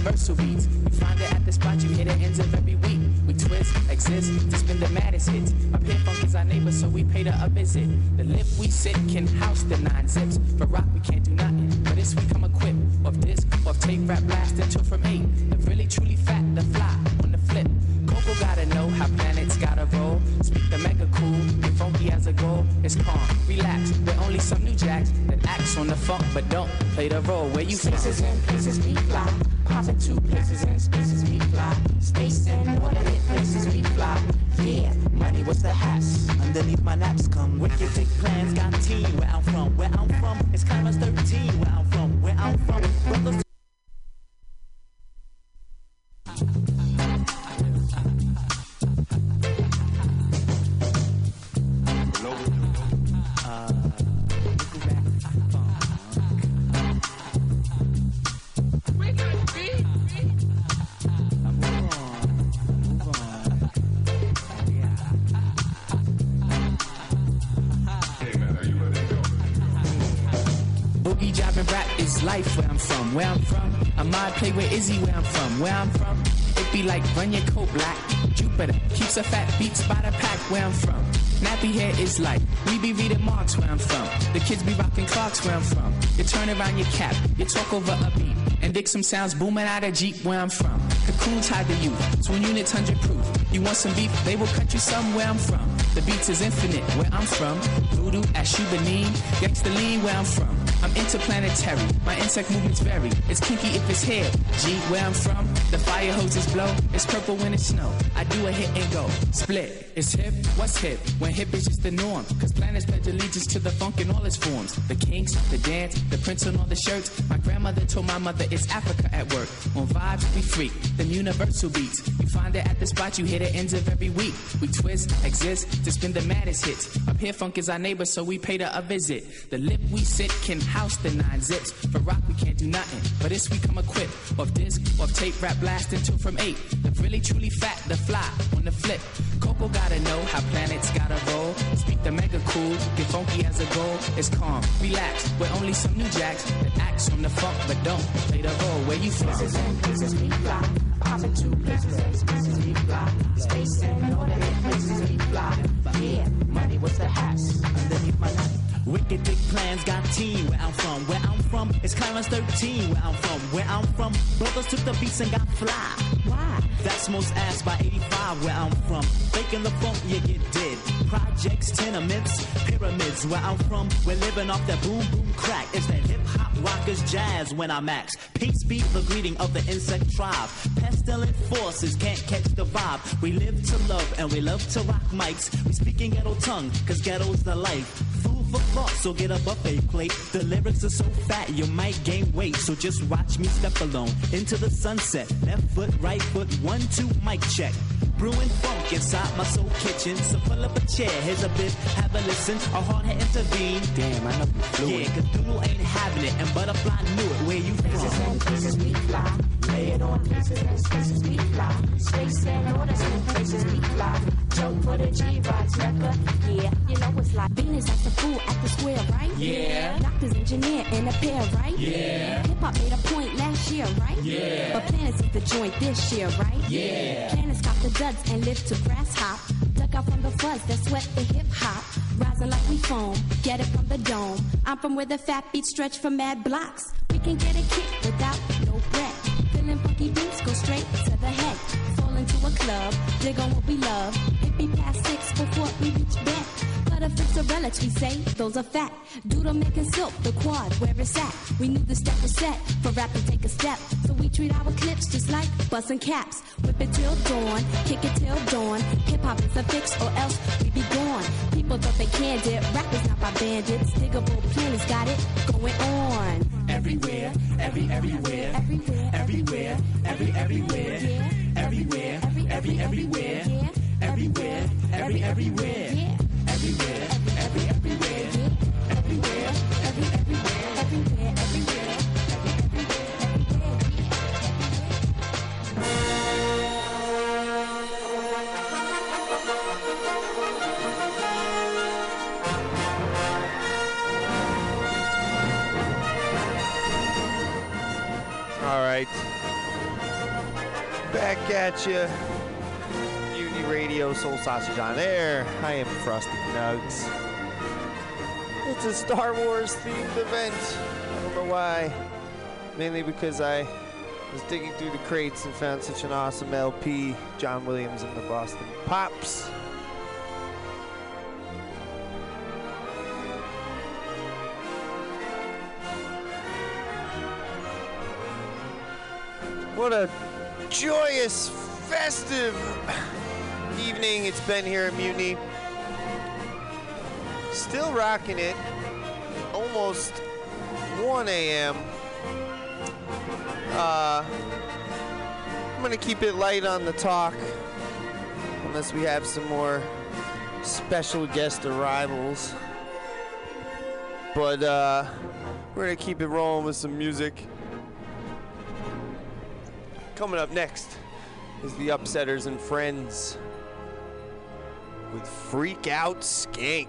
universal beats. You find it at the spot, you hit the ends of every week. We twist, exist, to spin the maddest hits. My here, funk is our neighbor, so we pay her a visit. The lip we sit can house the nine zips. For rock, we can't do nothing. But this, we come equipped. Off disc, off tape, rap blast until from eight. The really, truly fat, the fly. Coco gotta know how planets gotta roll. Speak the mega cool, get funky as a goal. It's calm, relax. We're only some new jacks that acts on the funk, but don't play the role. Where you? Spaces and places we fly. Popping two places and spaces we fly. Space and water hit places we fly. Yeah, money was the hash. Underneath my naps come wicked big plans. Got team where I'm from. Where I'm from, it's Clarence 13. Where I'm from, where I'm from. Brothers play with Izzy where I'm from. Where I'm from, it be like run your coat black. Jupiter keeps a fat beats by the pack where I'm from. Nappy hair is like we be reading marks where I'm from. The kids be rocking clocks where I'm from. You turn around your cap, you talk over a beat, and some sounds booming out of Jeep where I'm from. Cocoons hide the youth, twin units hundred proof. You want some beef? They will cut you somewhere I'm from. The beats is infinite where I'm from. Voodoo, Ashubanin, Gangsta Lean where I'm from. I'm interplanetary, my insect movements vary. It's kinky if it's hair. G, where I'm from, the fire hoses blow. It's purple when it's snow. I do a hit and go. Split, it's hip, what's hip? When hip is just the norm. Cause planets pledge allegiance to the funk in all its forms. The kinks, the dance, the prints on all the shirts. My grandmother told my mother it's Africa at work. On vibes, we freak, them universal beats. You find it at the spot, you hit the ends of every week. We twist, exist, to spin the maddest hits. Up here, funk is our neighbor, so we paid her a visit. The lip we sit can house the nine zips. For rock, we can't do nothing. But this we come equipped. Off disc, off tape, rap blast until from eight. The really truly fat, the fly on the flip. Coco gotta know how planets gotta roll. Speak the mega cool, get funky as a goal. It's calm, relax. We're only some new jacks that acts on the funk, but don't play the role. Where you from? Spaces and places we fly. Popping two places and spaces we fly. Space and water hit places we fly. Yeah, money was the hash. underneath my naps. Wicked big plans, got team where I'm from. Where I'm from, it's Clarence 13. Where I'm from, where I'm from. Brothers took the beats and got fly. Why? That's most asked by 85 where I'm from. Faking the funk, you get dead. Projects, tenements, pyramids. Where I'm from, we're living off that boom boom crack. It's that hip hop rockers jazz when I'm max. Peace be the greeting of the insect tribe. Pestilent forces can't catch the vibe. We live to love and we love to rock mics. We speak in ghetto tongue, cause ghetto's the life. Food for thought, so get a buffet plate. The lyrics are so fat, you might gain weight. So just watch me step alone into the sunset. Left foot, right foot, one, two, mic check. Brewing funk inside my soul kitchen. So pull up a chair, here's a bit, have a listen. A hard head intervene. Damn, I know you fluent. Yeah, cause Doodle ain't having it, and Butterfly knew it. Where you Places from? and places we fly. Lay it on places and spaces we fly. Space and orders and places we fly. Joke for the G-Rods, never. Yeah, you know it's like Venus acts a fool at the square, right? Yeah. Doctors, engineer, and a pair, right? Yeah. Hip hop made a point last year, right? Yeah. But planets is the joint this year, right? Yeah. Planets got the duds and live to grass hop. Duck out from the fuzz that sweat the hip hop. Rising like we foam, get it from the dome. I'm from where the fat beats stretch for mad blocks. We can get a kick without no breath. Feeling funky beats go straight club, dig on what we love. It be past six before we reach bed. But if it's a relics, we say those are fat. Doodle making silk, the quad where it's at. We knew the step was set for rap to take a step. So we treat our clips just like busting caps. Whip it till dawn, kick it till dawn. Hip hop is a fix or else we be gone. People thought they canned it, rap is not by bandits. Digable Planets got it going on. Everywhere, every everywhere, Everywhere, everywhere, every everywhere, Yeah. everywhere, Every, every everywhere, everywhere, every everywhere, everywhere, every everywhere, everywhere, every everywhere. Everywhere, everywhere, All right. Back at you. Radio, Soul Sausage on air. I am Frosty Nugs. It's a Star Wars themed event. I don't know why. Mainly because I was digging through the crates and found such an awesome LP, John Williams and the Boston Pops. What a joyous, festive evening it's been here at Mutiny. Still rocking it. Almost 1 a.m. Uh, I'm gonna keep it light on the talk, unless we have some more special guest arrivals. But uh, we're gonna keep it rolling with some music. Coming up next is the Upsetters and Friends with Freak Out Skank.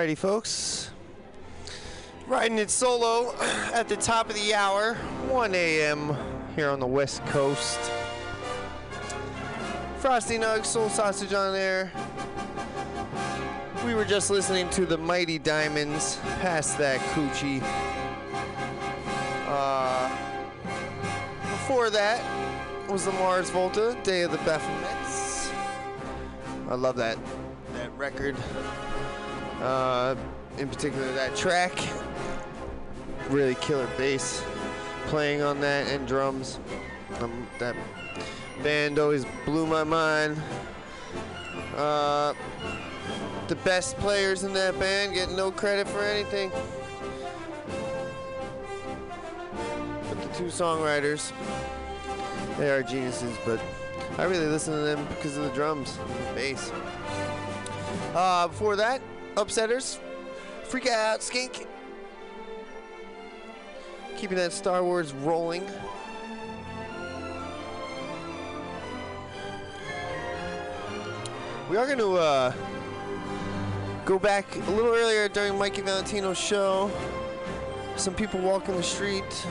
Alrighty, folks. Riding it solo at the top of the hour, 1 a.m. here on the West Coast. Frosty Nugs, Soul Sausage on there. We were just listening to the Mighty Diamonds, past that Kouchie. Uh, before that was the Mars Volta, Day of the Baphomets. I love that that record. Uh, in particular, that track. Really killer bass playing on that and drums. Um, that band always blew my mind. Uh, the best players in that band get no credit for anything. But the two songwriters, they are geniuses, but I really listen to them because of the drums, and the bass. Uh, before that, Upsetters, Freak Out, Skank. Keeping that Star Wars rolling. We are going to uh, go back a little earlier during Mikey Valentino's show. Some people walking the street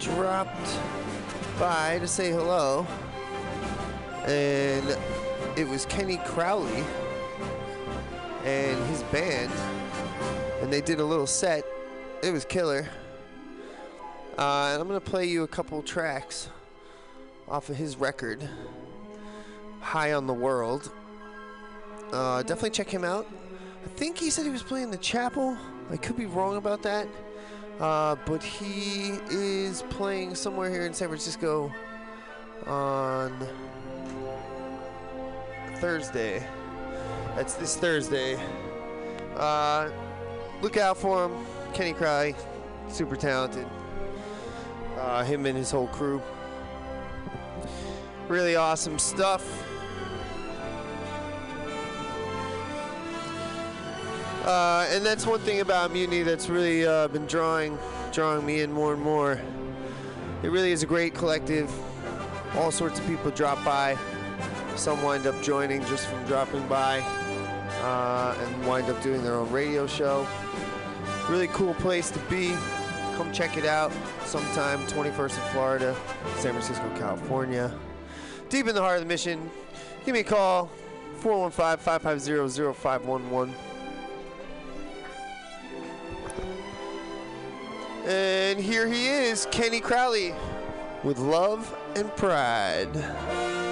dropped by to say hello. And it was Kenny Crowley and his band, and they did a little set. It was killer. Uh, and I'm gonna play you a couple tracks off of his record, High on the World. Uh, definitely check him out. I think he said he was playing the chapel. I could be wrong about that. Uh, but he is playing somewhere here in San Francisco on Thursday. That's this Thursday. Uh, look out for him. Kenny Cry. super talented. Uh, him and his whole crew. Really awesome stuff. Uh, and that's one thing about Mutiny that's really uh, been drawing drawing me in more and more. It really is a great collective. All sorts of people drop by. Some wind up joining just from dropping by uh, and wind up doing their own radio show. Really cool place to be. Come check it out sometime. 21st in Florida, San Francisco, California. Deep in the heart of the mission. Give me a call 415 550 0511. And here he is, Kenny Crowley, with Love and Pride.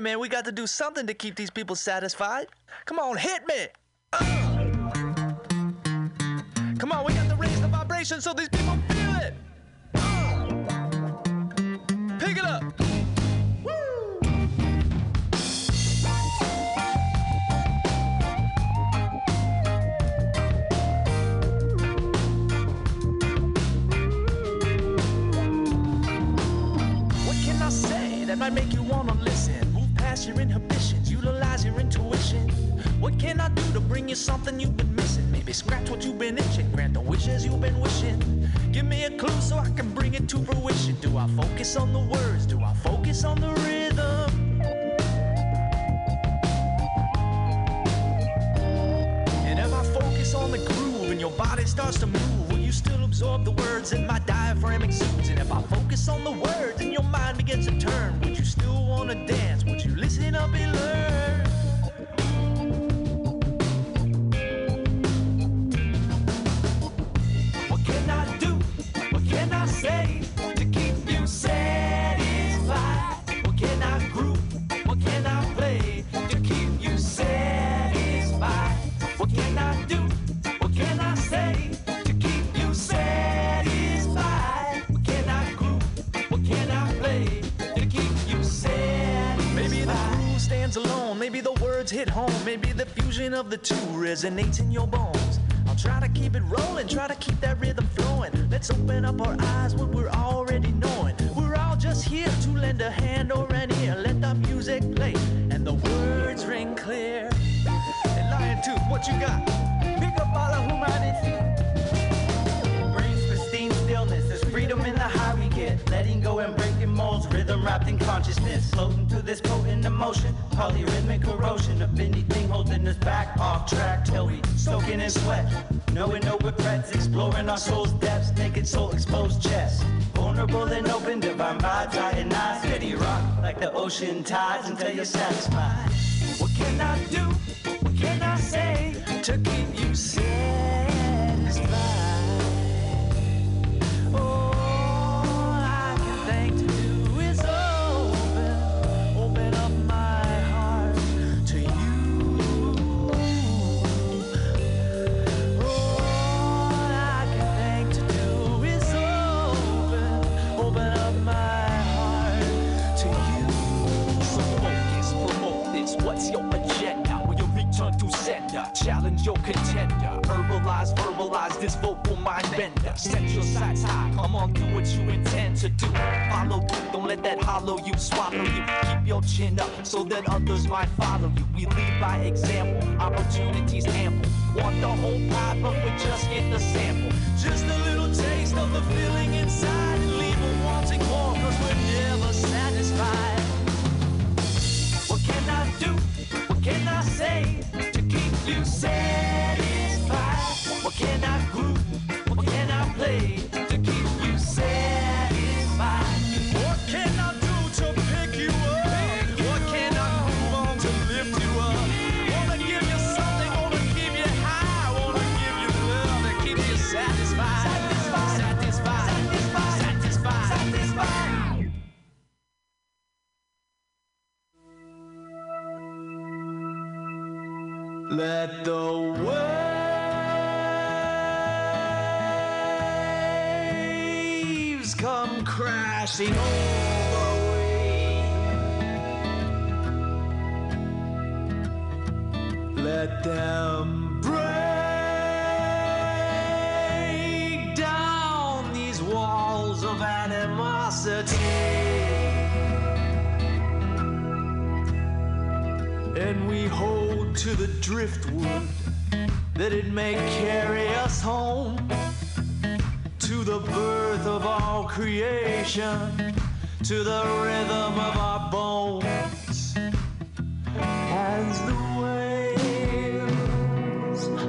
Hey man, we got to do something to keep these people satisfied. Come on, hit me. Come on, we got to raise the vibration so these resonates in your bones. I'll try to keep it rolling, try to keep that rhythm flowing. Let's open up our eyes what we're already knowing. We're all just here to lend a hand or an ear. Let the music play and the words ring clear. And Lion Tooth, what you got? Pick up all of humanity. brings pristine stillness. There's freedom in the high we get. Letting go and rhythm wrapped in consciousness. Floating through this potent emotion, polyrhythmic corrosion of anything holding us back off track till we soaking in sweat. Knowing no regrets, exploring our soul's depths, naked soul exposed chest. Vulnerable and open, divine vibes, and eye, steady rock like the ocean tides until you're satisfied. What can I do? What can I say to keep you satisfied? Your contender. Herbalize, verbalize this vocal mind bender. Set your sights high. Come on, do what you intend to do. Follow through. Don't let that hollow you swallow you. Keep your chin up so that others might follow you. We lead by example. Opportunities ample. Want the whole pie, but we just get the sample. Just a little taste of the feeling inside and leave a wanting more, cause we're never satisfied. What can I do? What can I say you satisfied? What can I group? What can I play crashing all. Let them break down these walls of animosity. and we hold to the driftwood that it may carry us home to the birth of all creation, to the rhythm of our bones. As the waves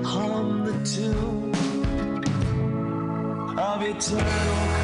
hum the tune of eternal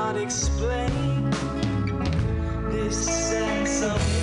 cannot explain this sense of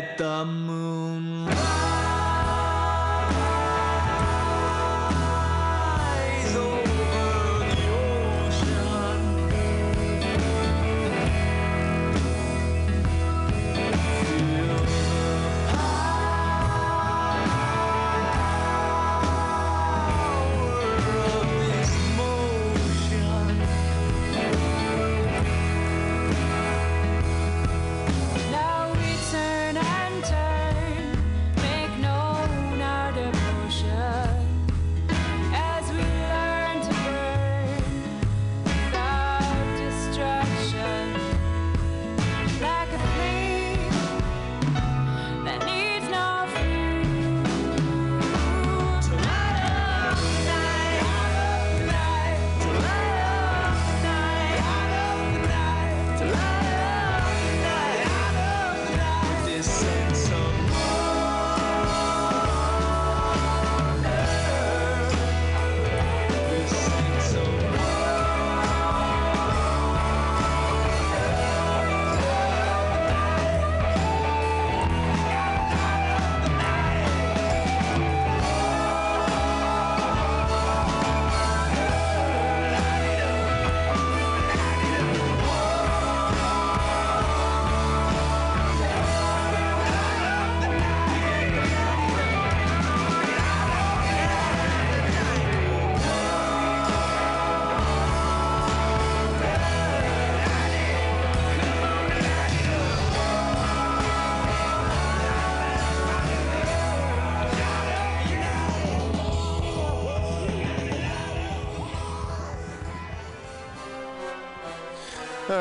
Let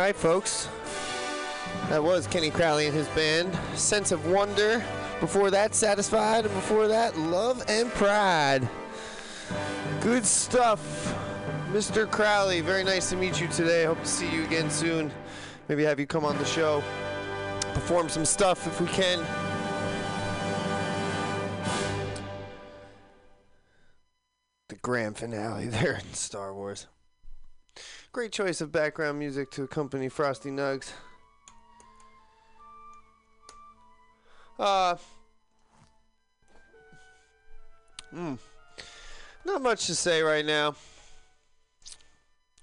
right, folks. That was Kenny Crowley and his band. Sense of Wonder. Before that, Satisfied. And before that, Love and Pride. Good stuff. Mr. Crowley, very nice to meet you today. Hope to see you again soon. Maybe have you come on the show. Perform some stuff if we can. The grand finale there in Star Wars. Great choice of background music to accompany Frosty Nugs. Uh, hmm. Not much to say right now.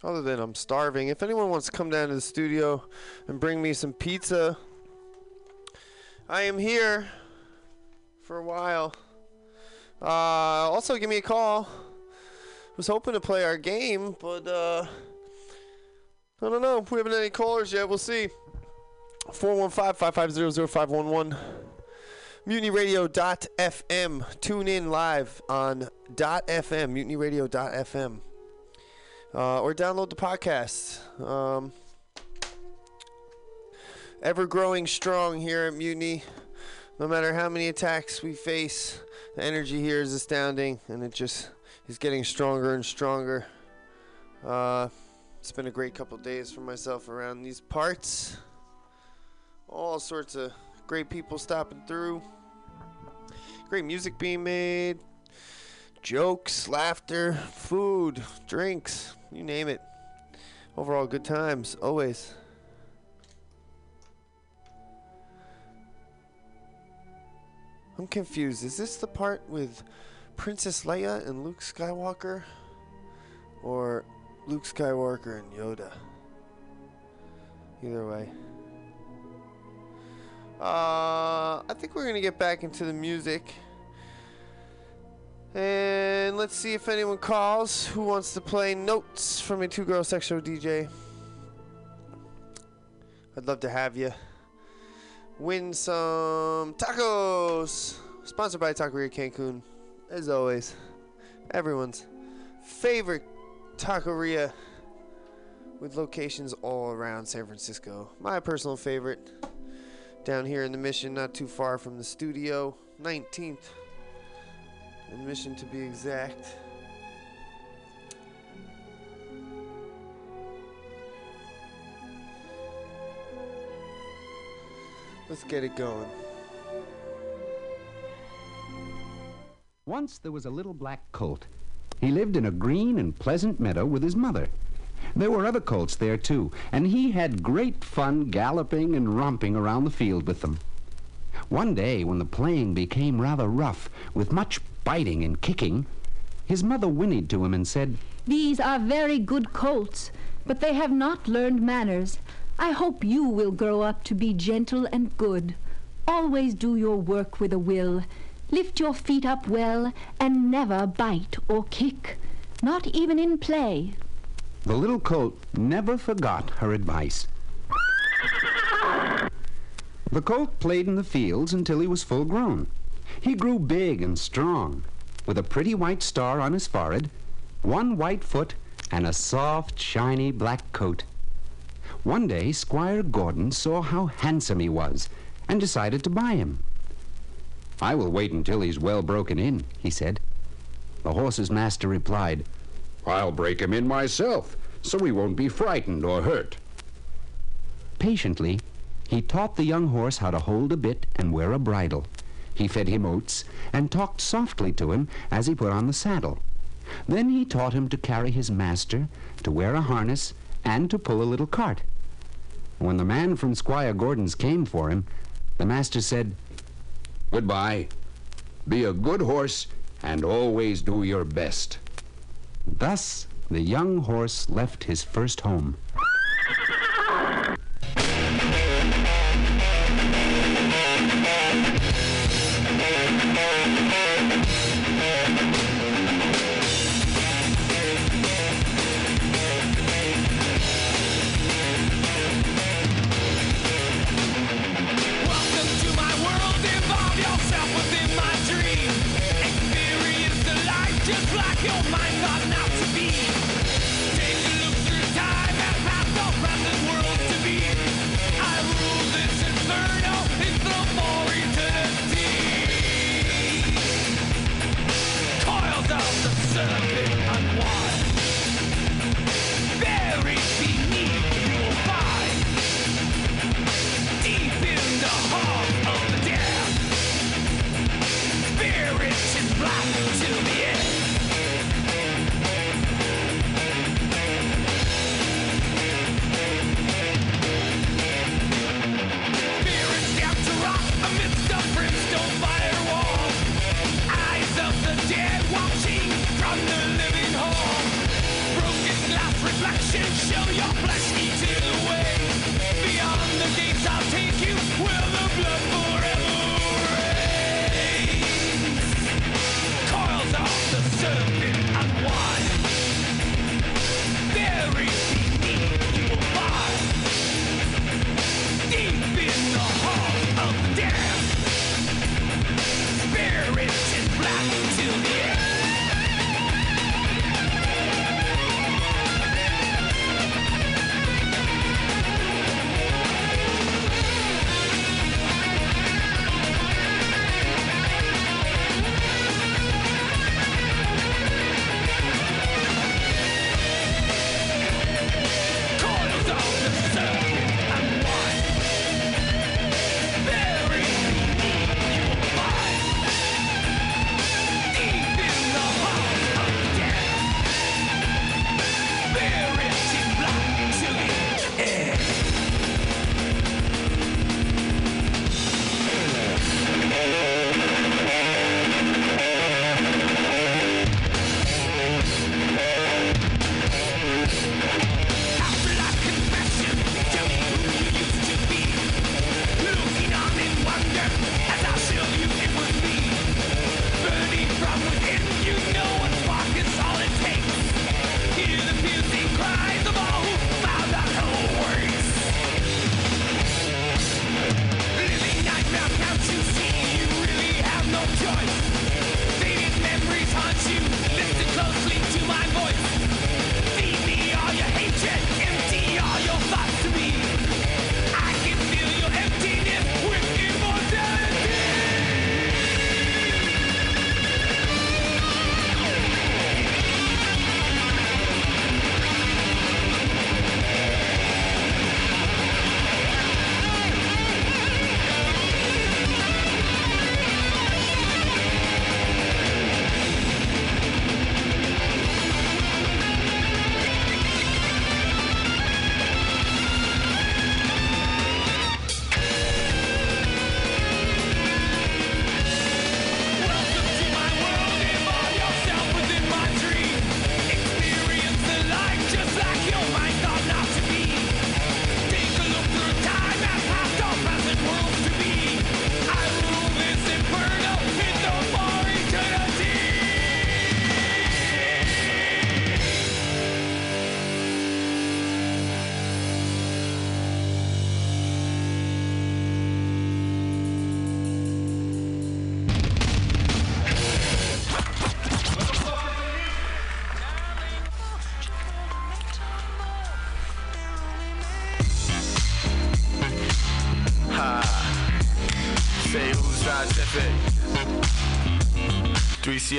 Other than I'm starving. If anyone wants to come down to the studio and bring me some pizza, I am here for a while. Uh, also, give me a call. Was hoping to play our game, but uh, I don't know. We haven't any callers yet. We'll see. 415-550-0511. MutinyRadio.fm. Tune in live on .fm. MutinyRadio.fm. Uh, or download the podcast. Um, ever growing strong here at Mutiny. No matter how many attacks we face, the energy here is astounding, and it just is getting stronger and stronger. Uh, it's been a great couple days for myself around these parts. All sorts of great people stopping through. Great music being made. jokes, laughter, food, drinks, you name it. Overall, good times, always. I'm confused. Is this the part with Princess Leia and Luke Skywalker? Or Luke Skywalker and Yoda? Either way. Uh, I think we're going to get back into the music. And let's see if anyone calls who wants to play notes from a two girl sex show DJ. I'd love to have you win some tacos. Sponsored by Taqueria Cancun, as always. Everyone's favorite taqueria with locations all around San Francisco. My personal favorite down here in the Mission, not too far from the studio, 19th in Mission to be exact. Let's get it going. Once there was a little black colt. He lived in a green and pleasant meadow with his mother. There were other colts there, too, and he had great fun galloping and romping around the field with them. One day, when the playing became rather rough, with much biting and kicking, his mother whinnied to him and said, These are very good colts, but they have not learned manners. I hope you will grow up to be gentle and good. Always do your work with a will. Lift your feet up well, and never bite or kick, not even in play. The little colt never forgot her advice. The colt played in the fields until he was full grown. He grew big and strong, with a pretty white star on his forehead, one white foot, and a soft, shiny black coat. One day, Squire Gordon saw how handsome he was and decided to buy him. I will wait until he's well broken in, he said. The horse's master replied, I'll break him in myself, so he won't be frightened or hurt. Patiently, he taught the young horse how to hold a bit and wear a bridle. He fed him oats and talked softly to him as he put on the saddle. Then he taught him to carry his master, to wear a harness, and to pull a little cart. When the man from Squire Gordon's came for him, the master said, Goodbye. Be a good horse and always do your best. Thus, the young horse left his first home. Show your flesh eaten away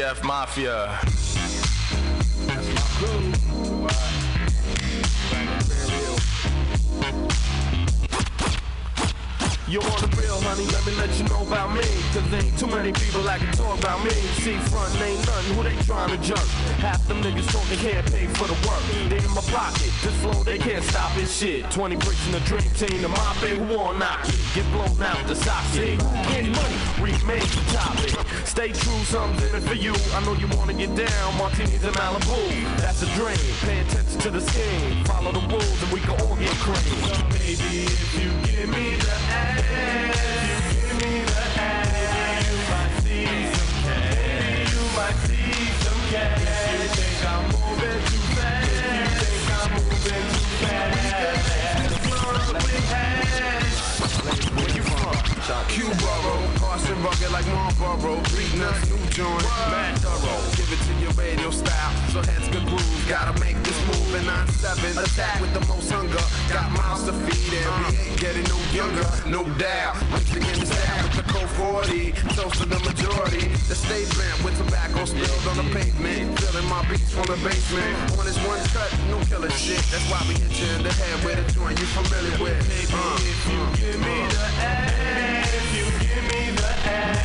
3CF Mafia. You on the real, honey, let me let you know about me. Cause there ain't too many people that can talk about me. See, front ain't nothing, who they trying to jerk? Half them niggas talking can't pay for the work. They in my pocket, this flow, they can't stop it shit. 20 bricks in the dream team, the mob who won't knock it. Get blown out the socket. Get money, remake the topic. Stay true, something's in it for you. I know you wanna get down, martinis in Malibu. That's a dream, pay attention to the scheme. Follow the rules and we can all get baby, if you give me the ass, you give me the you might see some cash. You might see some cash. Think I'm moving from? Q-Borough, Carson rugged like Marlboro, beating us new joint, mad thorough. Give it to your radio style, so heads good groove. Gotta make this move in 9-7, attack with the most hunger. Got miles to feed and we ain't getting no younger, no doubt. Mixing in the style with the code 40, toast to the majority. The stage lamp with tobacco spilled on the pavement, filling my beats from the basement. On this one cut, no killer shit. That's why we hit you in the head with a joint you familiar with. Uh, if you give me the ass, the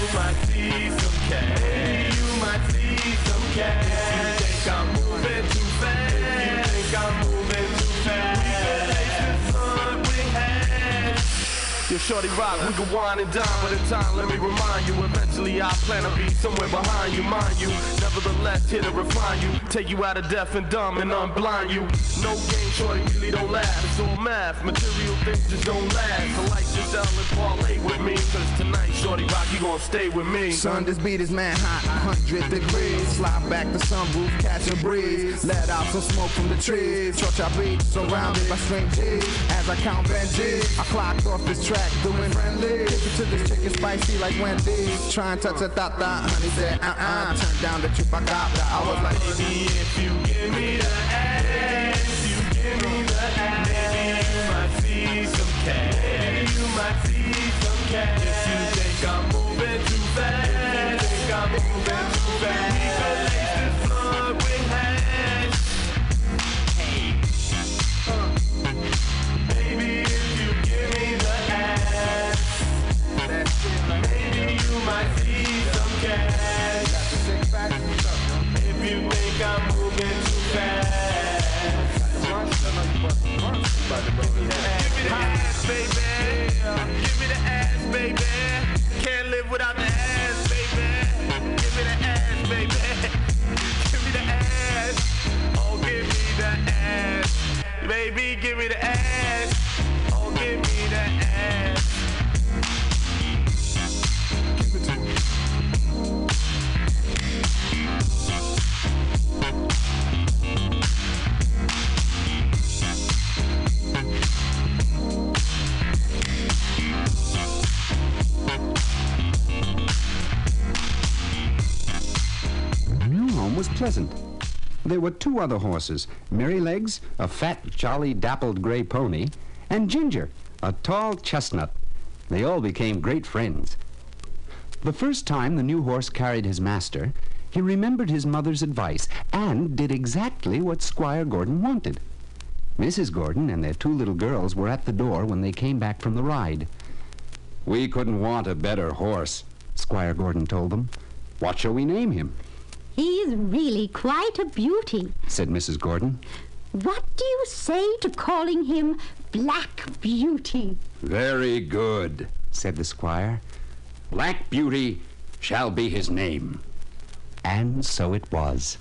you might see some cash. You might see some. If you think I'm moving too fast, you think I'm moving too fast, with. Yo, shorty rock, we can wine and dine, but in time, let me remind you, eventually I plan to be somewhere behind you, mind you. Nevertheless, here to refine you, take you out of deaf and dumb and unblind you. No game, shorty, really don't last. It's all math, material things just don't last. So like Giselle and parlay with me, cause tonight, shorty rock, you gon' stay with me. Son, this beat is man hot, 100 degrees. Slide back the sunroof, catch a breeze. Let out some smoke from the trees. Church I beat, surrounded by strange G's. As I count Benjis, I clocked off this track, doing friendly. It to this chicken spicy like Wendy's. Try and touch a thought thought, honey said, uh uh. Turn down the chupacabra. I was like, Baby, if you give me the ass, you give me the ass, maybe you might see some cash. You might see some cash. If you think I'm moving too fast, you think I'm moving too fast, other horses Merrylegs, a fat, jolly, dappled gray pony, and Ginger, a tall chestnut. They all became great friends. The first time the new horse carried his master, he remembered his mother's advice and did exactly what Squire Gordon wanted. Mrs. Gordon and their two little girls were at the door when they came back from the ride. We couldn't want a better horse, Squire Gordon told them. What shall we name him? He's really quite a beauty. said Mrs. Gordon. What do you say to calling him Black Beauty? Very good, said the squire. Black Beauty shall be his name. And so it was.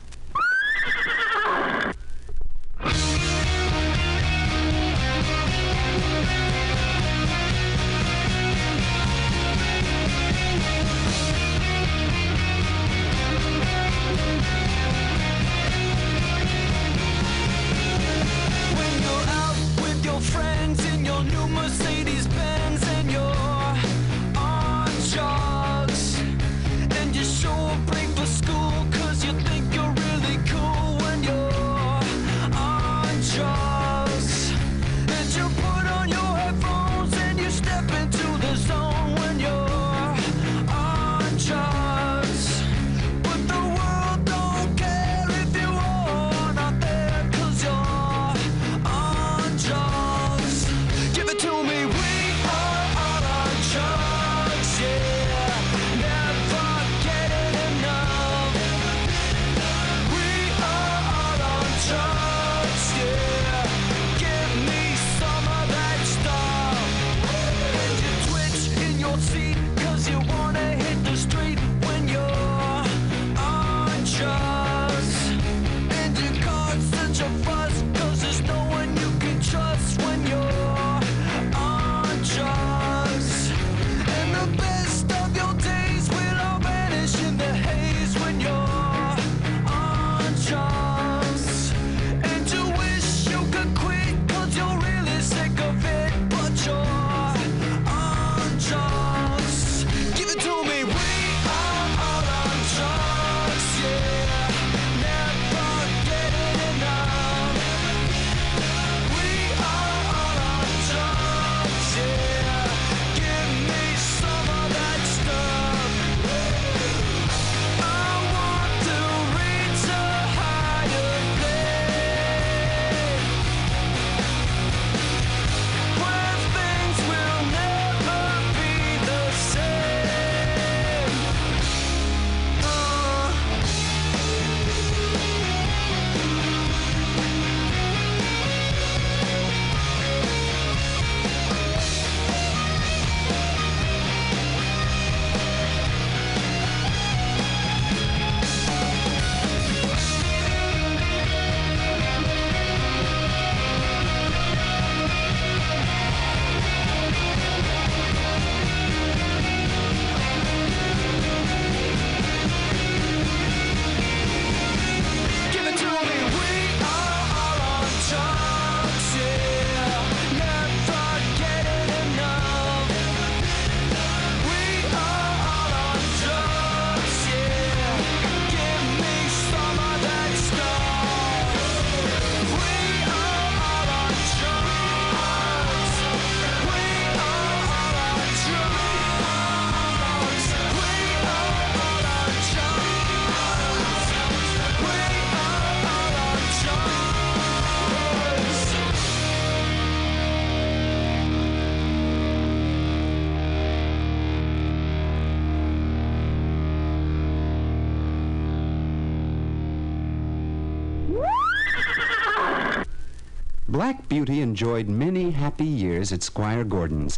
Black Beauty enjoyed many happy years at Squire Gordon's.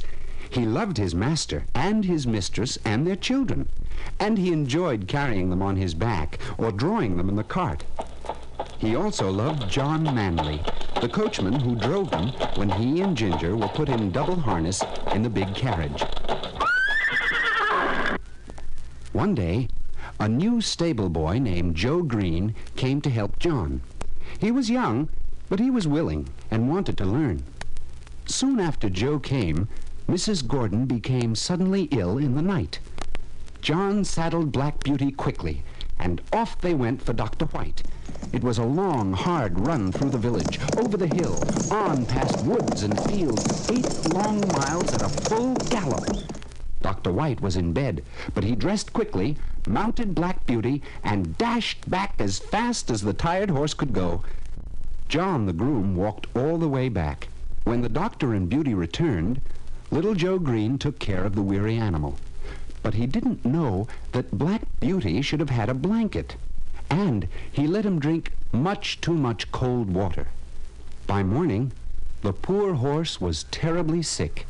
He loved his master and his mistress and their children, and he enjoyed carrying them on his back or drawing them in the cart. He also loved John Manley, the coachman who drove them when he and Ginger were put in double harness in the big carriage. One day, a new stable boy named Joe Green came to help John. He was young, but he was willing and wanted to learn. Soon after Joe came, Mrs. Gordon became suddenly ill in the night. John saddled Black Beauty quickly, and off they went for Dr. White. It was a long, hard run through the village, over the hill, on past woods and fields, eight long miles at a full gallop. Dr. White was in bed, but he dressed quickly, mounted Black Beauty, and dashed back as fast as the tired horse could go. John, the groom, walked all the way back. When the doctor and Beauty returned, little Joe Green took care of the weary animal. But he didn't know that Black Beauty should have had a blanket. And he let him drink much too much cold water. By morning, the poor horse was terribly sick.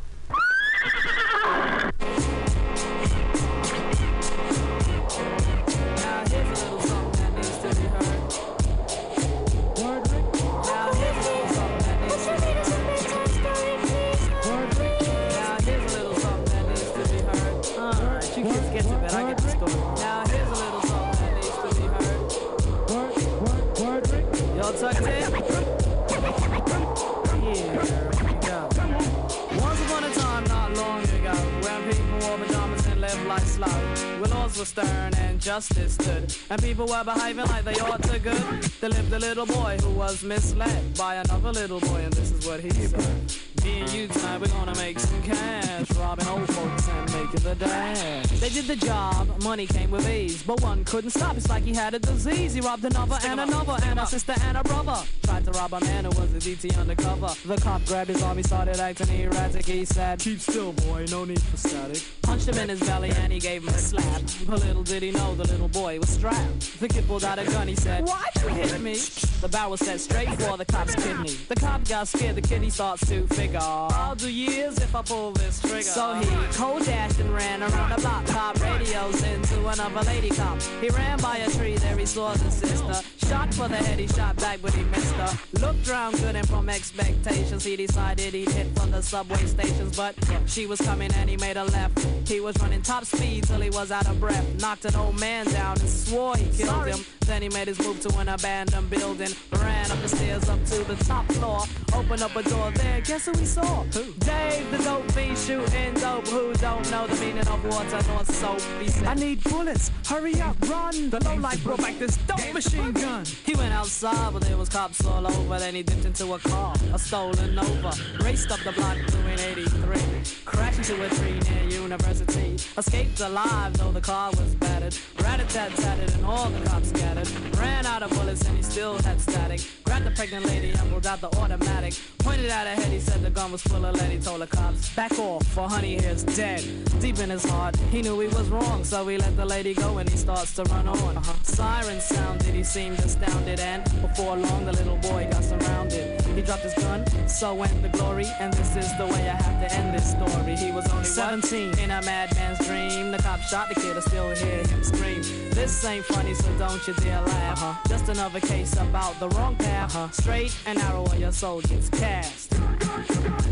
Laws were stern and justice stood, and people were behaving like they ought to good, there lived a little boy who was misled by another little boy, and this is what he said. Me and you tonight, we're gonna make some cash, robbing old folks and making the dash. They did the job, money came with ease, but one couldn't stop. It's like he had a disease. He robbed another and another, and a sister and a brother. Tried to rob a man who was a DT undercover. The cop grabbed his arm, he started acting erratic. He said, Keep still, boy, no need for static. Punched him in his belly and he gave him a slap. But little did he know the little boy was strapped. The kid pulled out a gun, he said, Why'd you hit me? The barrel set straight for the cop's kidney. The cop got scared, the kid he starts to figure. I'll do years if I pull this trigger. So he cold dashed and ran around the block. Cop radios into another lady cop. He ran by a tree, there he saw the sister. Shot for the head, he shot back, but he missed her. Looked round good and from expectations, he decided he'd hit from the subway stations. But she was coming and he made a left. He was running top speed till he was out of breath. Knocked an old man down and swore he killed him. Then he made his move to an abandoned building. Ran up the stairs up to the top floor. Opened up a door there. Guess who he saw? Who? Dave, the dope fiend shooting dope. Who don't know the meaning of water nor soap? He said, I need bullets. Hurry up, run. The low light brought back this dope machine gun. He went outside, but there was cops all over. Then he dipped into a car, a stolen Nova. Raced up the block doing 83. Crashed into a tree near University. Escaped alive, though the car was battered. Rat-a-tat-tatted and all the cops scattered. Ran out of bullets and he still had static. Grabbed the pregnant lady and pulled out the automatic. Pointed out her head, he said the gun was full of lead. He told the cops, back off, for honey here's dead. Deep in his heart, he knew he was wrong, so he let the lady go and he starts to run on. Uh-huh. Sirens sounded, he seemed astounded, and before long the little boy got surrounded. He dropped his gun, so went the glory, and this is the way I have to end this story. He was only 17 in a madman's dream. The cop shot the kid, I still hear him scream. This ain't funny, so don't you dare laugh. Uh-huh. Just another case about the wrong path. Uh-huh. Straight and narrow on your soul gets cast.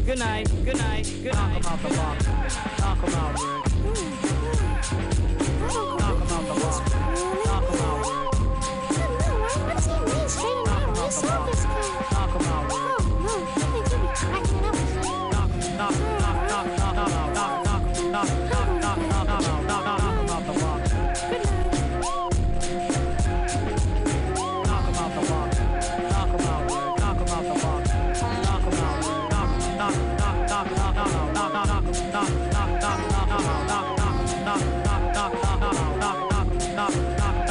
Good night, good night, good night. Knock him out the box. Knock him out, Rick. Knock him out the box. Knock him out, Rick. Knock, knock, knock, knock, knock, knock, knock, knock, knock, knock, knock, knock, knock, knock, knock, knock him out the box. Knock him out the box. Knock him out. Knock him out the box. Knock him out, Rick. Knock, knock, knock, knock, knock, knock, knock, knock, knock, knock, knock, knock, knock, knock, knock, That's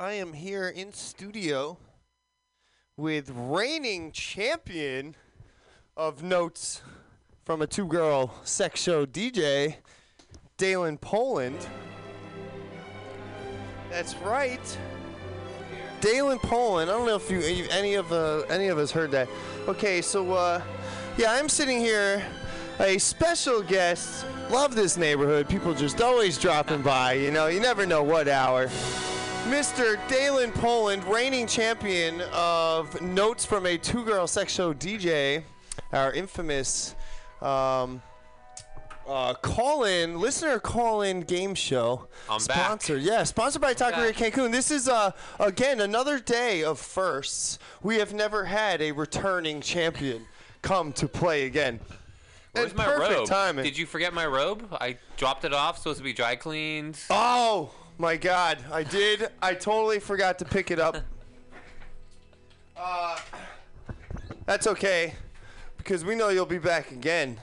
I am here in studio with reigning champion of notes from a two girl sex show DJ, Dalen Poland. That's right. Dalen Poland. I don't know if you any of uh, any of us heard that. Okay, so uh, yeah, I'm sitting here, a special guest. Love this neighborhood. People just always dropping by. You know, you never know what hour. Mr. Dalen Poland, reigning champion of Notes from a Two Girl Sex Show DJ, our infamous um, uh, call in, listener call in game show. I'm back. sponsored, yeah, sponsored by Taqueria Cancun. This is, uh, again, another day of firsts. We have never had a returning champion come to play again. Where's my perfect robe? timing. Did you forget my robe? I dropped it off. Supposed to be dry cleaned. Oh my God, I did. I totally forgot to pick it up. Uh, that's okay, because we know you'll be back again.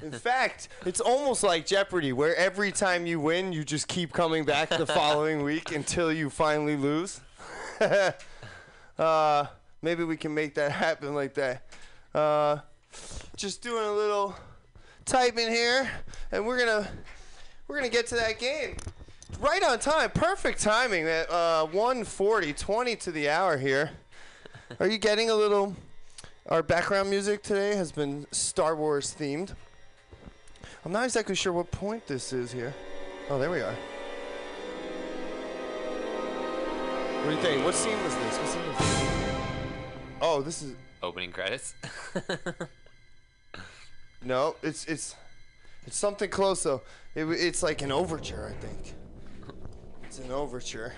In fact, it's almost like Jeopardy, where every time you win, you just keep coming back the following week until you finally lose. uh, maybe we can make that happen like that. Uh, just doing a little typing here, and we're gonna we're gonna get to that game. Right on time, perfect timing. At uh, 140, 20 to the hour here. Are you getting a little? Our background music today has been Star Wars themed. I'm not exactly sure what point this is here. Oh, there we are. What do you think? What scene was this? What scene was this? Oh, this is Opening credits. no. It's it's it's something close though. It, it's like an overture, I think. It's an overture.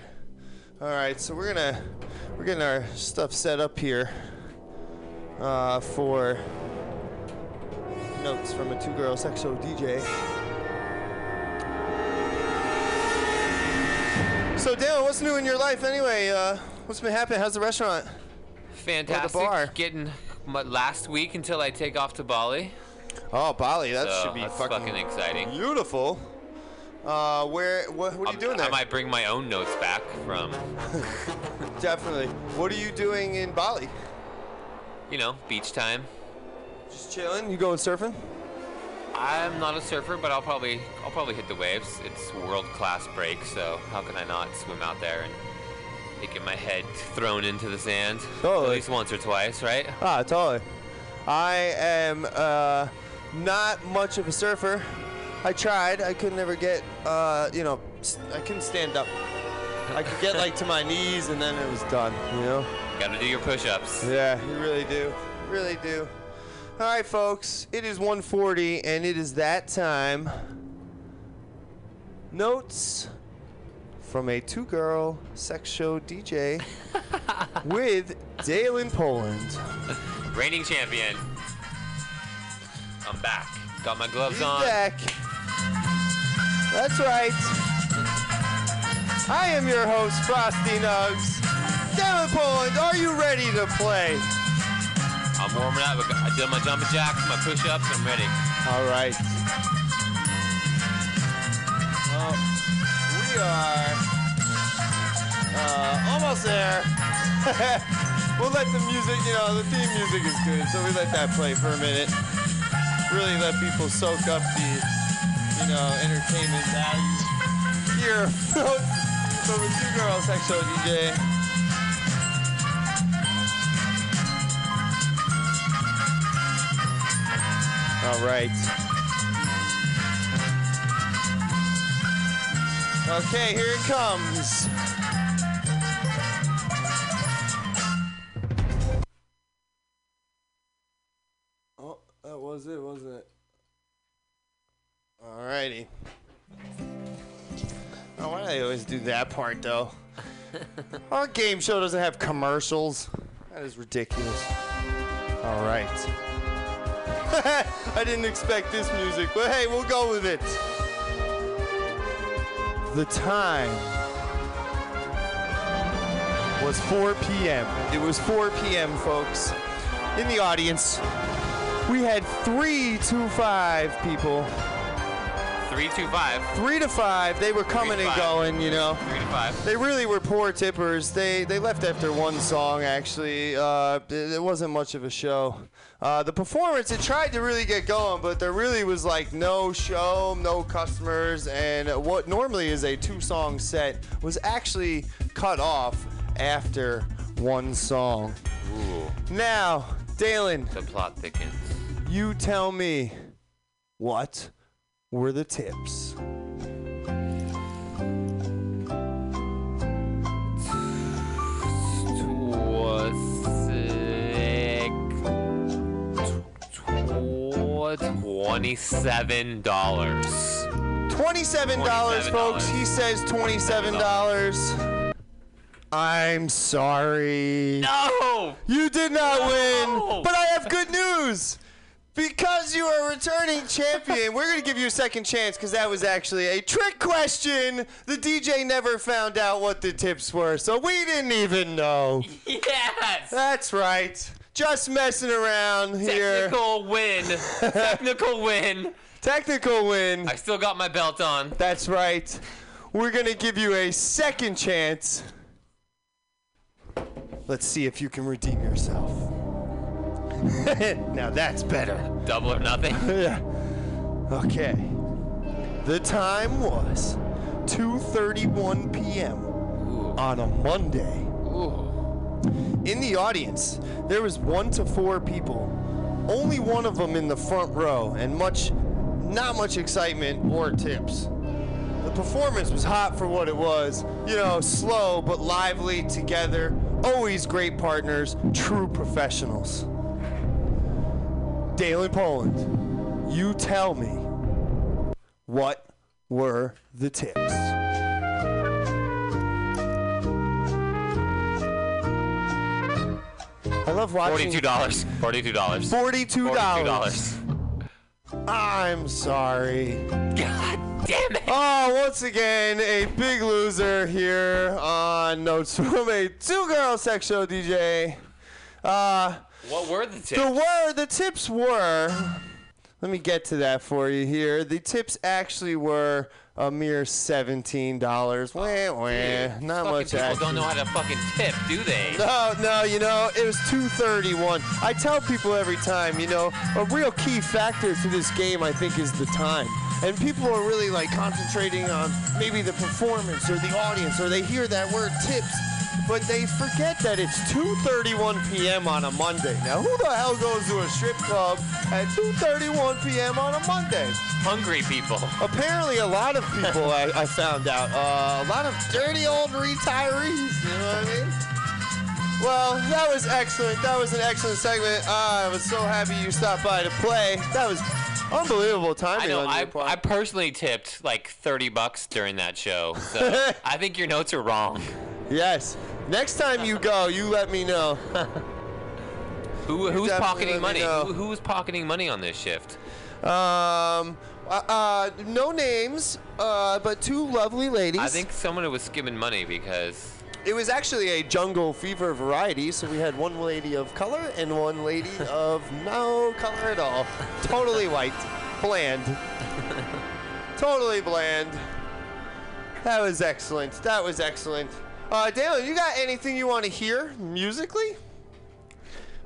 All right, so we're gonna we're getting our stuff set up here uh, for notes from a two-girl sex show DJ. So, Dale, what's new in your life anyway? Uh, what's been happening? How's the restaurant? Fantastic. bar. Getting last week until I take off to Bali. Oh, Bali, that So, should be fucking, fucking exciting. Beautiful. Uh, where? What, what are you doing there? I might bring my own notes back from, Definitely. What are you doing in Bali? you know, beach time. Just chilling. You going surfing? I'm not a surfer, but I'll probably I'll probably hit the waves. It's world class break, so how can I not swim out there and get my head thrown into the sand at least once or twice, right? Ah, totally. I am uh, not much of a surfer. I tried. I could never get, uh, you know, I couldn't stand up. I could get like to my knees and then it was done, you know? Got to do your push-ups. Yeah, you really do. Really do. All right, folks. It is 1:40 and it is that time. Notes from a two-girl sex show DJ with Dalen Poland. Reigning champion. I'm back. Got my gloves He's on. back. That's right. I am your host, Frosty Nugs. Dalen Poland, are you ready to play? I'm warming up. I did my jumping jacks, my push-ups. I'm ready. All right. Well, we are uh, almost there. we'll let the music, you know, the theme music is good, so we let that play for a minute. Really let people soak up the, you know, entertainment value here from a two-girl sex show DJ. All right. Okay, here it comes. Oh, that was it, wasn't it? Alrighty. Oh, why do they always do that part, though? Our game show doesn't have commercials. That is ridiculous. All right. I didn't expect this music, but hey, we'll go with it. The time was 4 p.m. It was 4 p.m., folks. In the audience, we had three to five people. Three two five. Three to five. They were coming and going, you know. Three to five. They really were poor tippers. They they left after one song. Actually, uh, it, it wasn't much of a show. Uh, the performance it tried to really get going, but there really was like no show, no customers, and what normally is a two-song set was actually cut off after one song. Ooh. Now, Dalen, The plot thickens. you tell me what were the tips? Twenty-seven dollars. Twenty-seven dollars, folks. He says twenty-seven dollars. I'm sorry. No! You did not No! win. But I have good news. Because you are a returning champion, we're going to give you a second chance because that was actually a trick question. The DJ never found out what the tips were, so we didn't even know. Yes. That's right. Just messing around here. Technical win. Technical win. Technical win. I still got my belt on. That's right. We're going to give you a second chance. Let's see if you can redeem yourself. now that's better. Double or nothing. yeah. Okay. The time was 2:31 p.m. on a Monday. In the audience, there was 1 to 4 people. Only one of them in the front row and much not much excitement or tips. The performance was hot for what it was. You know, slow but lively together. Always great partners, true professionals. Dalen Poland, you tell me what were the tips? I love watching. Forty-two dollars. Forty-two dollars. Forty-two dollars. I'm sorry. God damn it! Oh, once again, a big loser here on Notes from a two-girl sex show DJ. Uh, What were the tips? the were the tips were. Let me get to that for you here. The tips actually were a mere seventeen dollars. Oh, wah wah. Not much. people action. don't know how to fucking tip, do they? No, no, you know, it was 231. I tell people every time, you know, a real key factor to this game, I think, is the time. And people are really like concentrating on maybe the performance or the audience, or they hear that word tips, but they forget that it's 2:31 p.m. on a Monday. Now, who the hell goes to a strip club at 2:31 p.m. on a Monday? Hungry people. Apparently, a lot of people I, I found out, uh, a lot of dirty old retirees. You know what I mean? Well, that was excellent. That was an excellent segment. Uh, I was so happy you stopped by to play. That was unbelievable timing I know. on I, your part. I personally tipped like thirty bucks during that show, so I think your notes are wrong. Yes. Next time you go, you let me know. Who who's pocketing money? Who, who's pocketing money on this shift? Um, uh, uh, no names, uh, but two lovely ladies. I think someone was skimming money because It was actually a jungle fever variety, so we had one lady of color and one lady of no color at all. Totally white. Bland. totally bland. That was excellent. That was excellent. Uh, Dalen, you got anything you want to hear musically?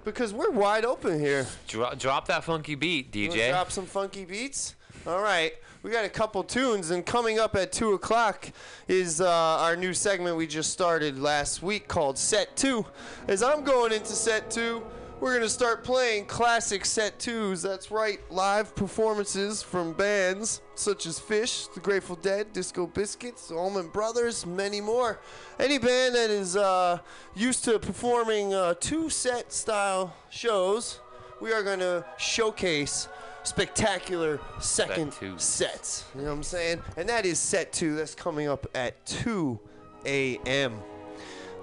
Because we're wide open here. Dro- drop that funky beat, DJ. Drop some funky beats. All right, we got a couple tunes, and coming up at two o'clock is uh, our new segment we just started last week called Set Two. As I'm going into Set Two, we're gonna start playing classic Set Twos. That's right, live performances from bands such as Phish, The Grateful Dead, Disco Biscuits, Allman Brothers, many more. Any band that is uh, used to performing uh, two set style shows, we are going to showcase spectacular second sets. You know what I'm saying? And that is set two. That's coming up at 2 a.m.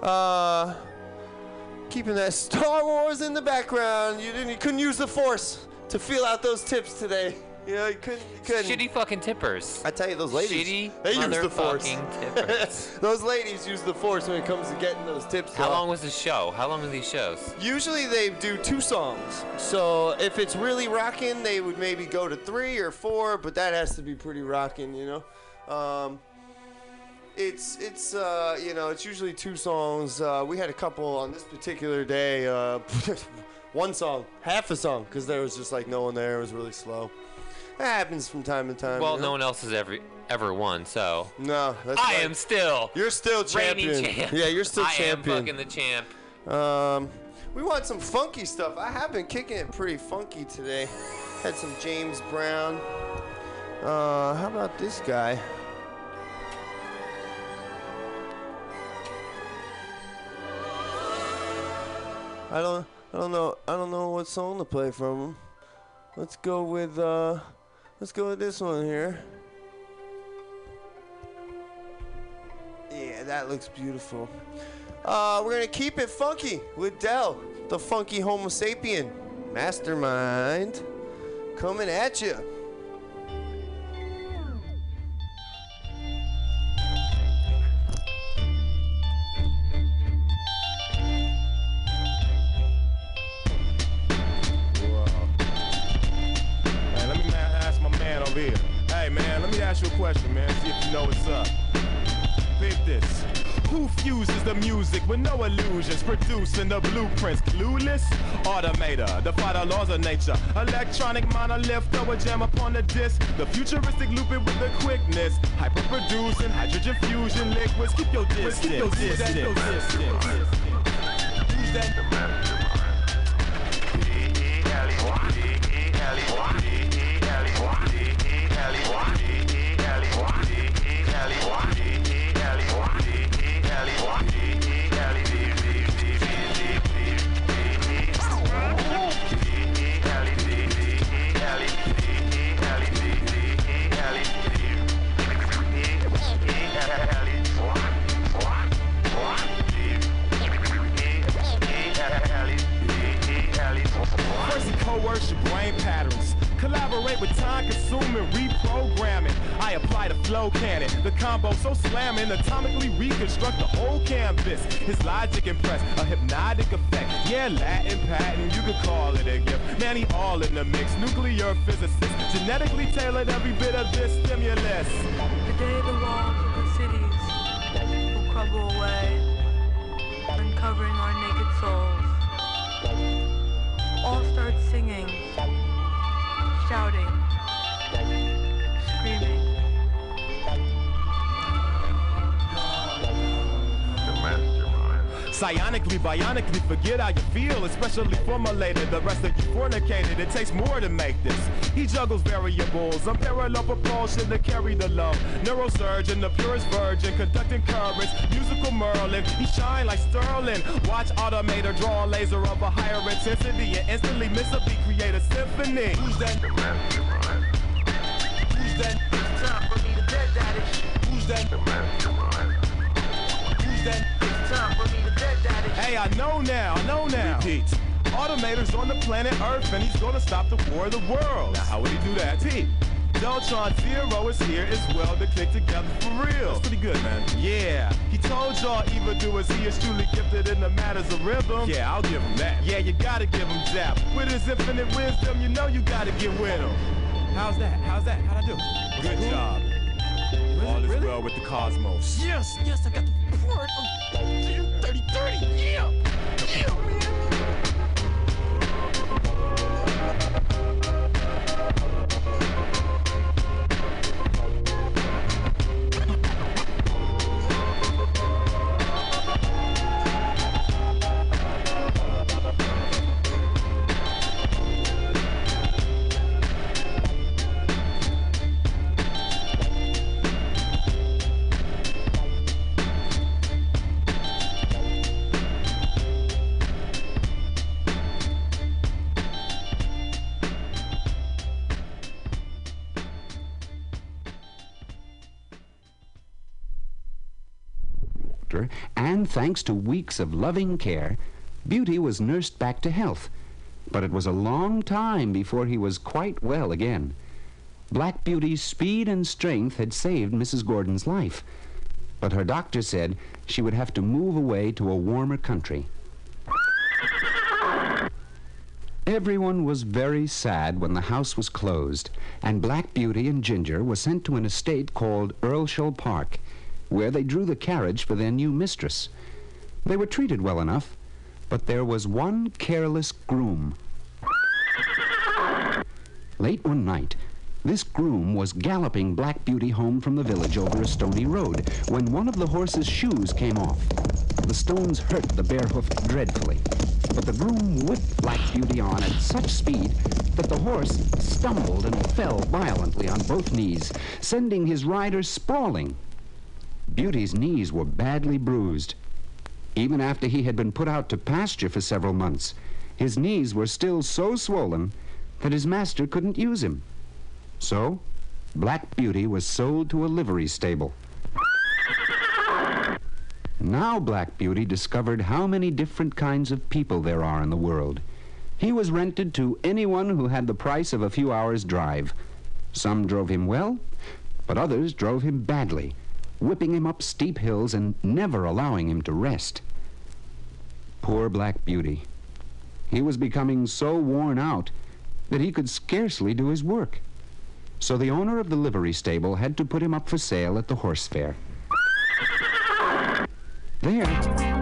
Uh, keeping that Star Wars in the background. You didn't. You couldn't use the Force to feel out those tips today. You know, you couldn't. You couldn't. Shitty fucking tippers. I tell you, those ladies. Shitty they use the force. tippers. those ladies use the force when it comes to getting those tips. How off. long was the show? How long are these shows? Usually they do two songs. So if it's really rocking, they would maybe go to three or four, but that has to be pretty rocking, you know. Um, it's it's uh, you know it's usually two songs. Uh, we had a couple on this particular day. Uh, one song, half a song, because there was just like no one there. It was really slow. That happens from time to time. Well, you know? no one else has ever ever won, so. No, that's I right. am still. You're still champion. champ. Yeah, you're still I champion. I am fucking the champ. Um, we want some funky stuff. I have been kicking it pretty funky today. Had some James Brown. Uh, how about this guy? I don't, I don't know, I don't know what song to play from him. Let's go with, uh, let's go with this one here. Yeah, that looks beautiful. Uh, we're gonna keep it funky with Del, the funky Homo sapien mastermind, coming at you. Here. Hey, man, let me ask you a question, man. See if you know what's up. Peep this. Who fuses the music with no illusions, producing the blueprints? Clueless? Automator, defy the laws of nature. Electronic monolith, throw a jam upon the disc. The futuristic loop it with the quickness. Hyper producing hydrogen fusion liquids. Keep your distance. Keep your distance. Who's that? Coerce your brain patterns. Collaborate with time-consuming reprogramming. I apply the flow cannon. The combo so slamming, atomically reconstruct the whole canvas. His logic impress, a hypnotic effect. Yeah, Latin patent, you could call it a gift. Man, he all in the mix. Nuclear physicist, genetically tailored every bit of this stimulus. The day the walls of the cities will crumble away, uncovering our naked souls. All start singing, shouting, Psionically, bionically, forget how you feel, especially formulated. The rest of you fornicated. It takes more to make this. He juggles variables, unparalleled propulsion to carry the love. Neurosurgeon, the purest virgin, conducting currents, musical Merlin. He shine like Sterling. Watch Automator draw a laser of a higher intensity and instantly miss a beat, create a symphony. Who's that? Who's that? Time for me to dead. Who's that? Who's that? Me to dead daddy. Hey, I know now, I know now. Repeat. Automator's on the planet Earth and he's gonna stop the war of the world. Now, how would he do that? Pete. Deltron Zero is here as well to click together for real. That's pretty good, man. Yeah, he told y'all evildoers he is truly gifted in the matters of rhythm. Yeah, I'll give him that. Yeah, you gotta give him that. With his infinite wisdom, you know you gotta get with him. How's that? How's that? How'd I do? Good job. All is well with the cosmos. Yes, yes, I got the report of 3030. Yeah, yeah, man. Thanks to weeks of loving care, Beauty was nursed back to health. But it was a long time before he was quite well again. Black Beauty's speed and strength had saved Mrs. Gordon's life. But her doctor said she would have to move away to a warmer country. Everyone was very sad when the house was closed, and Black Beauty and Ginger were sent to an estate called Earlshall Park, where they drew the carriage for their new mistress. They were treated well enough, but there was one careless groom. Late one night, this groom was galloping Black Beauty home from the village over a stony road when one of the horse's shoes came off. The stones hurt the bare hoof dreadfully, but the groom whipped Black Beauty on at such speed that the horse stumbled and fell violently on both knees, sending his rider sprawling. Beauty's knees were badly bruised. Even after he had been put out to pasture for several months, his knees were still so swollen that his master couldn't use him. So, Black Beauty was sold to a livery stable. Now Black Beauty discovered how many different kinds of people there are in the world. He was rented to anyone who had the price of a few hours' drive. Some drove him well, but others drove him badly, whipping him up steep hills and never allowing him to rest. Poor Black Beauty. He was becoming so worn out that he could scarcely do his work. So the owner of the livery stable had to put him up for sale at the horse fair. There,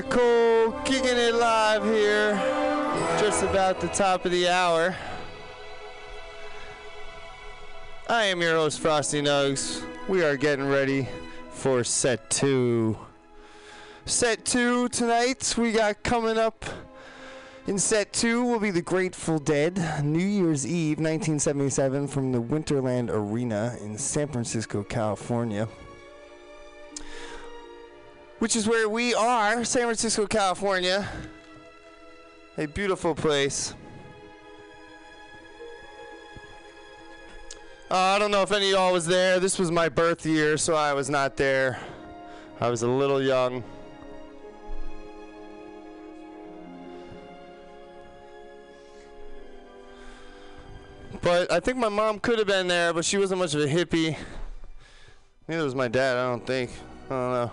Are cool, kicking it live here, just about the top of the hour. I am your host, Frosty Nugs. We are getting ready for set two. Set two tonight, we got coming up in set two will be the Grateful Dead, New Year's Eve 1977 from the Winterland Arena in San Francisco, California. Which is where we are, San Francisco, California. A beautiful place. Uh, I don't know if any of y'all was there. This was my birth year, so I was not there. I was a little young. But I think my mom could have been there, but she wasn't much of a hippie. Neither was my dad, I don't think. I don't know.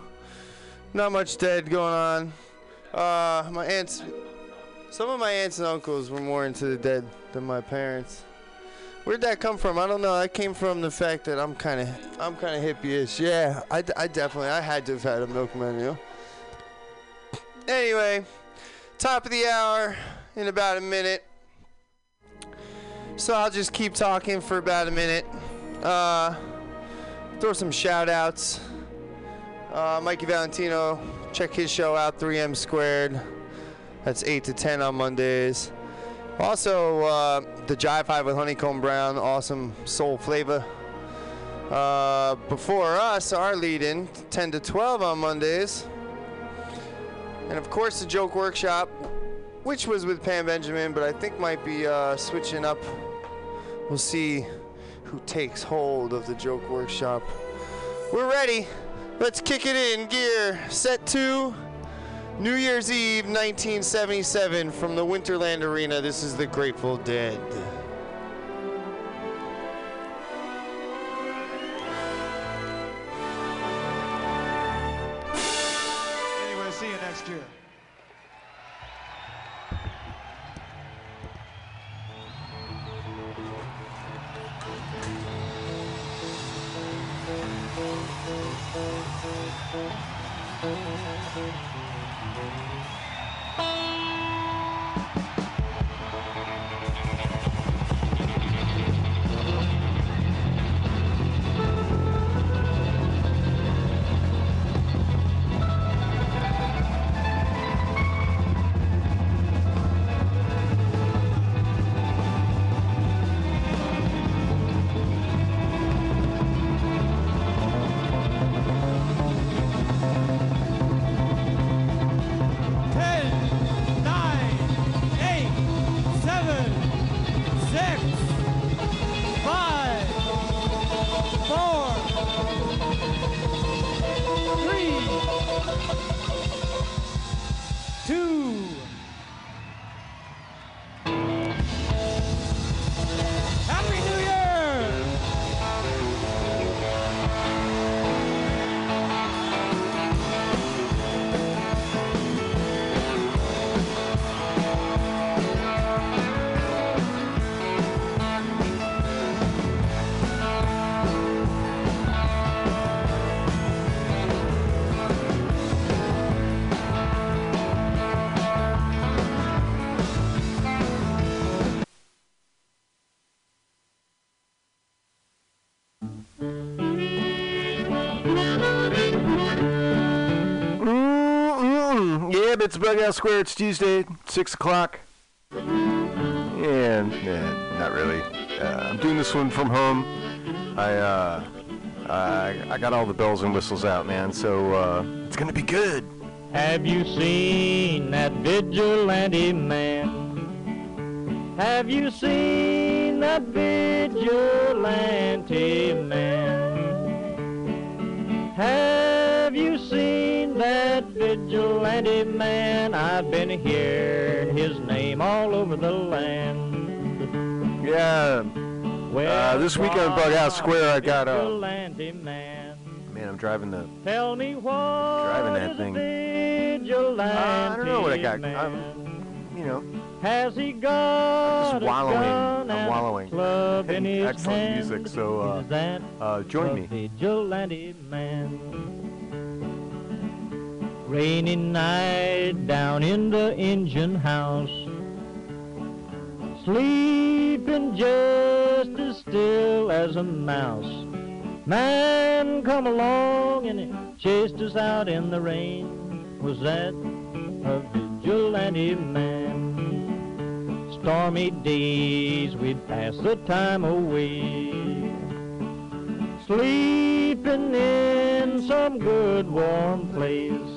Not much dead going on. Uh, my aunts, some of my aunts and uncles were more into the dead than my parents. Where'd that come from? I don't know. That came from the fact that I'm kind of, I'm kind of hippie-ish. Yeah, I, I definitely, I had to have had a milkman meal. Anyway, top of the hour in about a minute. So I'll just keep talking for about a minute. Uh, throw some shout outs. Uh, Mikey Valentino, check his show out, 3M Squared. That's 8 to 10 on Mondays. Also, uh, the Jive Hive with Honeycomb Brown, awesome soul flavor. Uh, before us, our lead in, 10 to 12 on Mondays. And of course, the Joke Workshop, which was with Pam Benjamin, but I think might be uh, switching up. We'll see who takes hold of the Joke Workshop. We're ready. Let's kick it in gear. Set two. New Year's Eve 1977 from the Winterland Arena. This is the Grateful Dead. It's Bug Out Square. It's Tuesday, 6 o'clock. And, nah, not really. Uh, I'm doing this one from home. I, uh, I, I got all the bells and whistles out, man, so uh, it's going to be good. Have you seen that vigilante man? Have you seen that vigilante man? Have that vigilante man? I've been hearing his name all over the land. Yeah. Uh, this weekend Bug Out Square, I got, uh, Vigilante man. man, I'm driving the, Tell me what driving that thing. vigilante Uh, I don't know what I got. I'm, you know, Has he got just a wallowing. I'm a wallowing. club in his Excellent hand? music, so uh, uh, join me. Vigilante man. Rainy night down in the engine house. Sleeping just as still as a mouse. Man come along and he chased us out in the rain. Was that a vigilante man? Stormy days we'd pass the time away. Sleeping in some good warm place.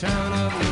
town of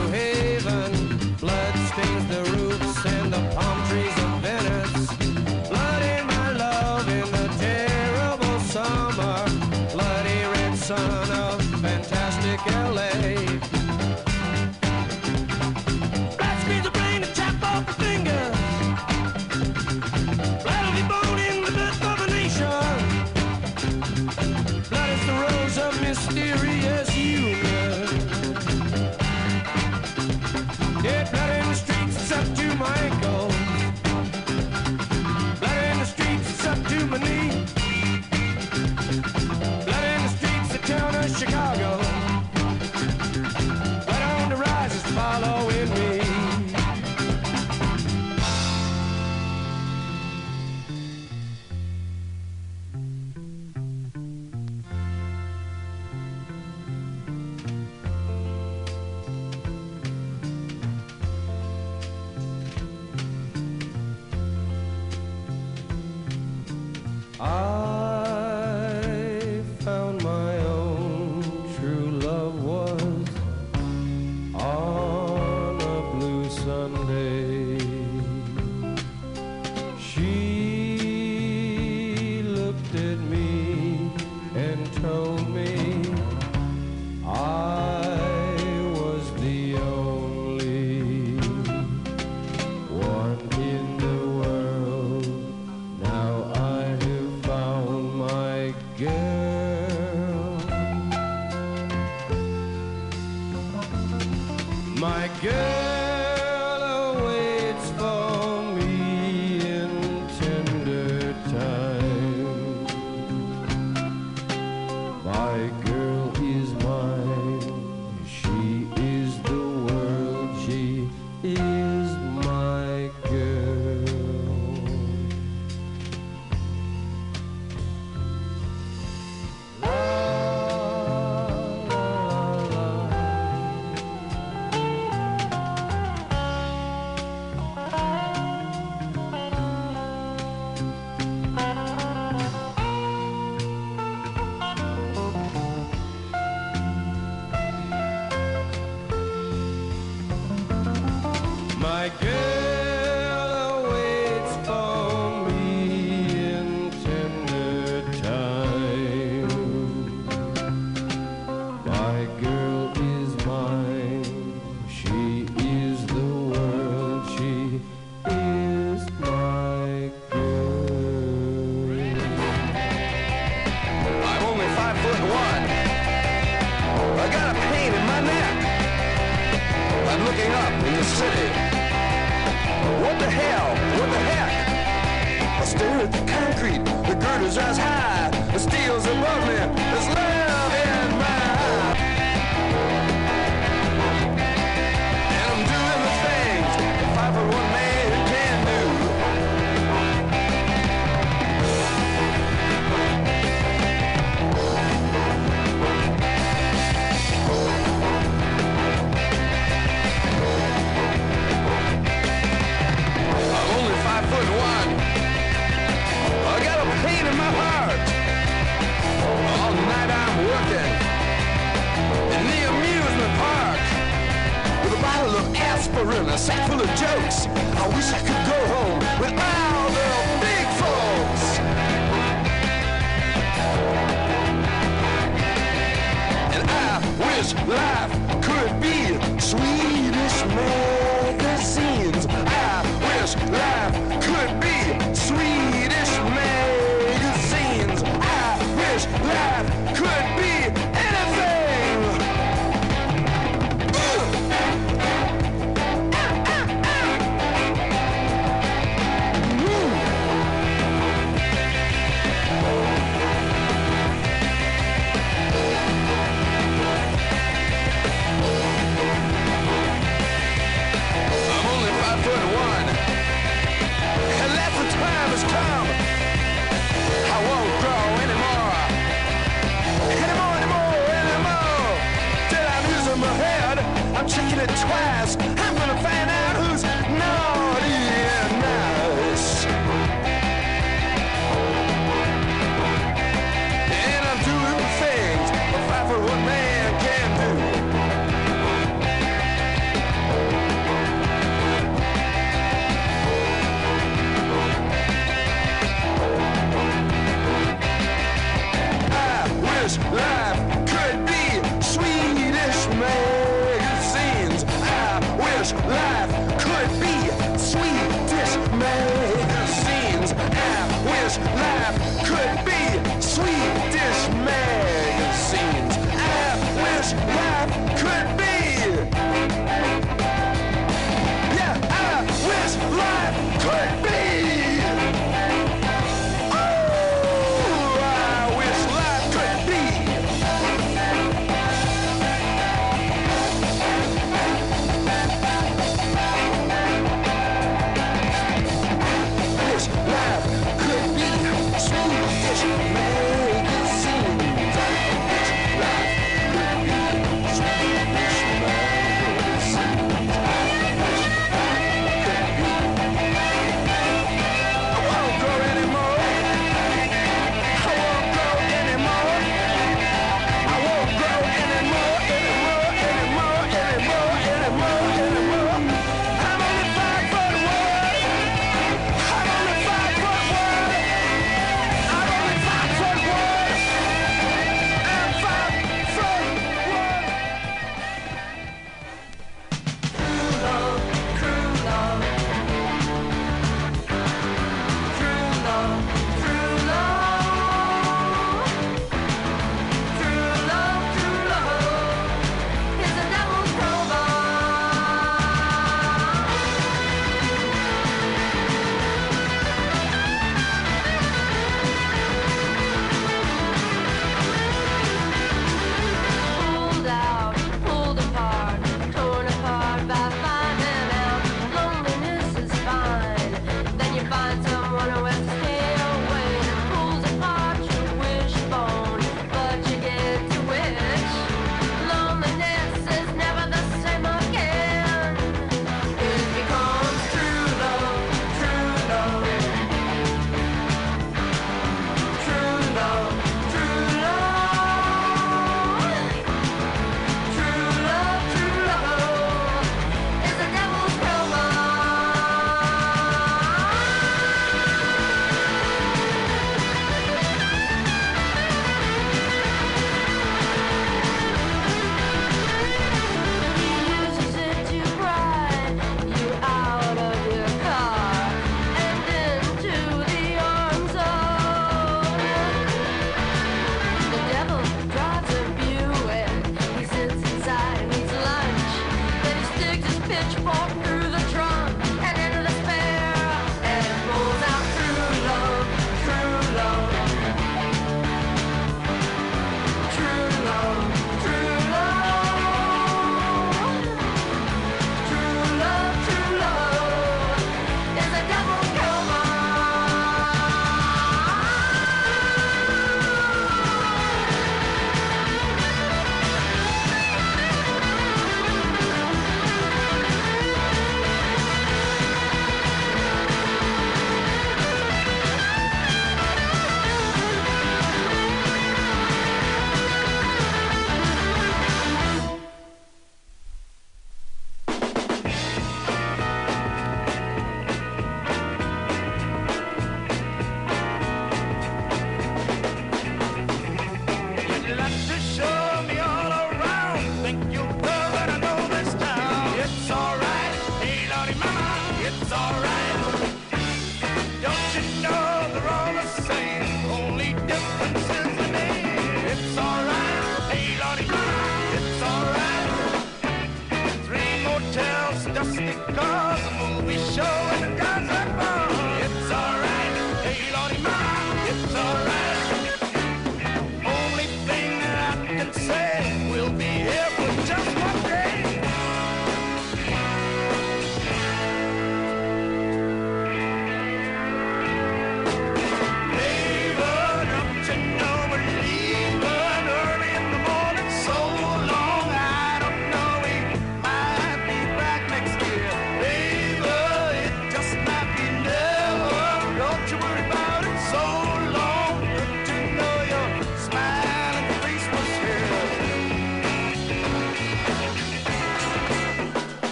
sack full of jokes. I wish I could.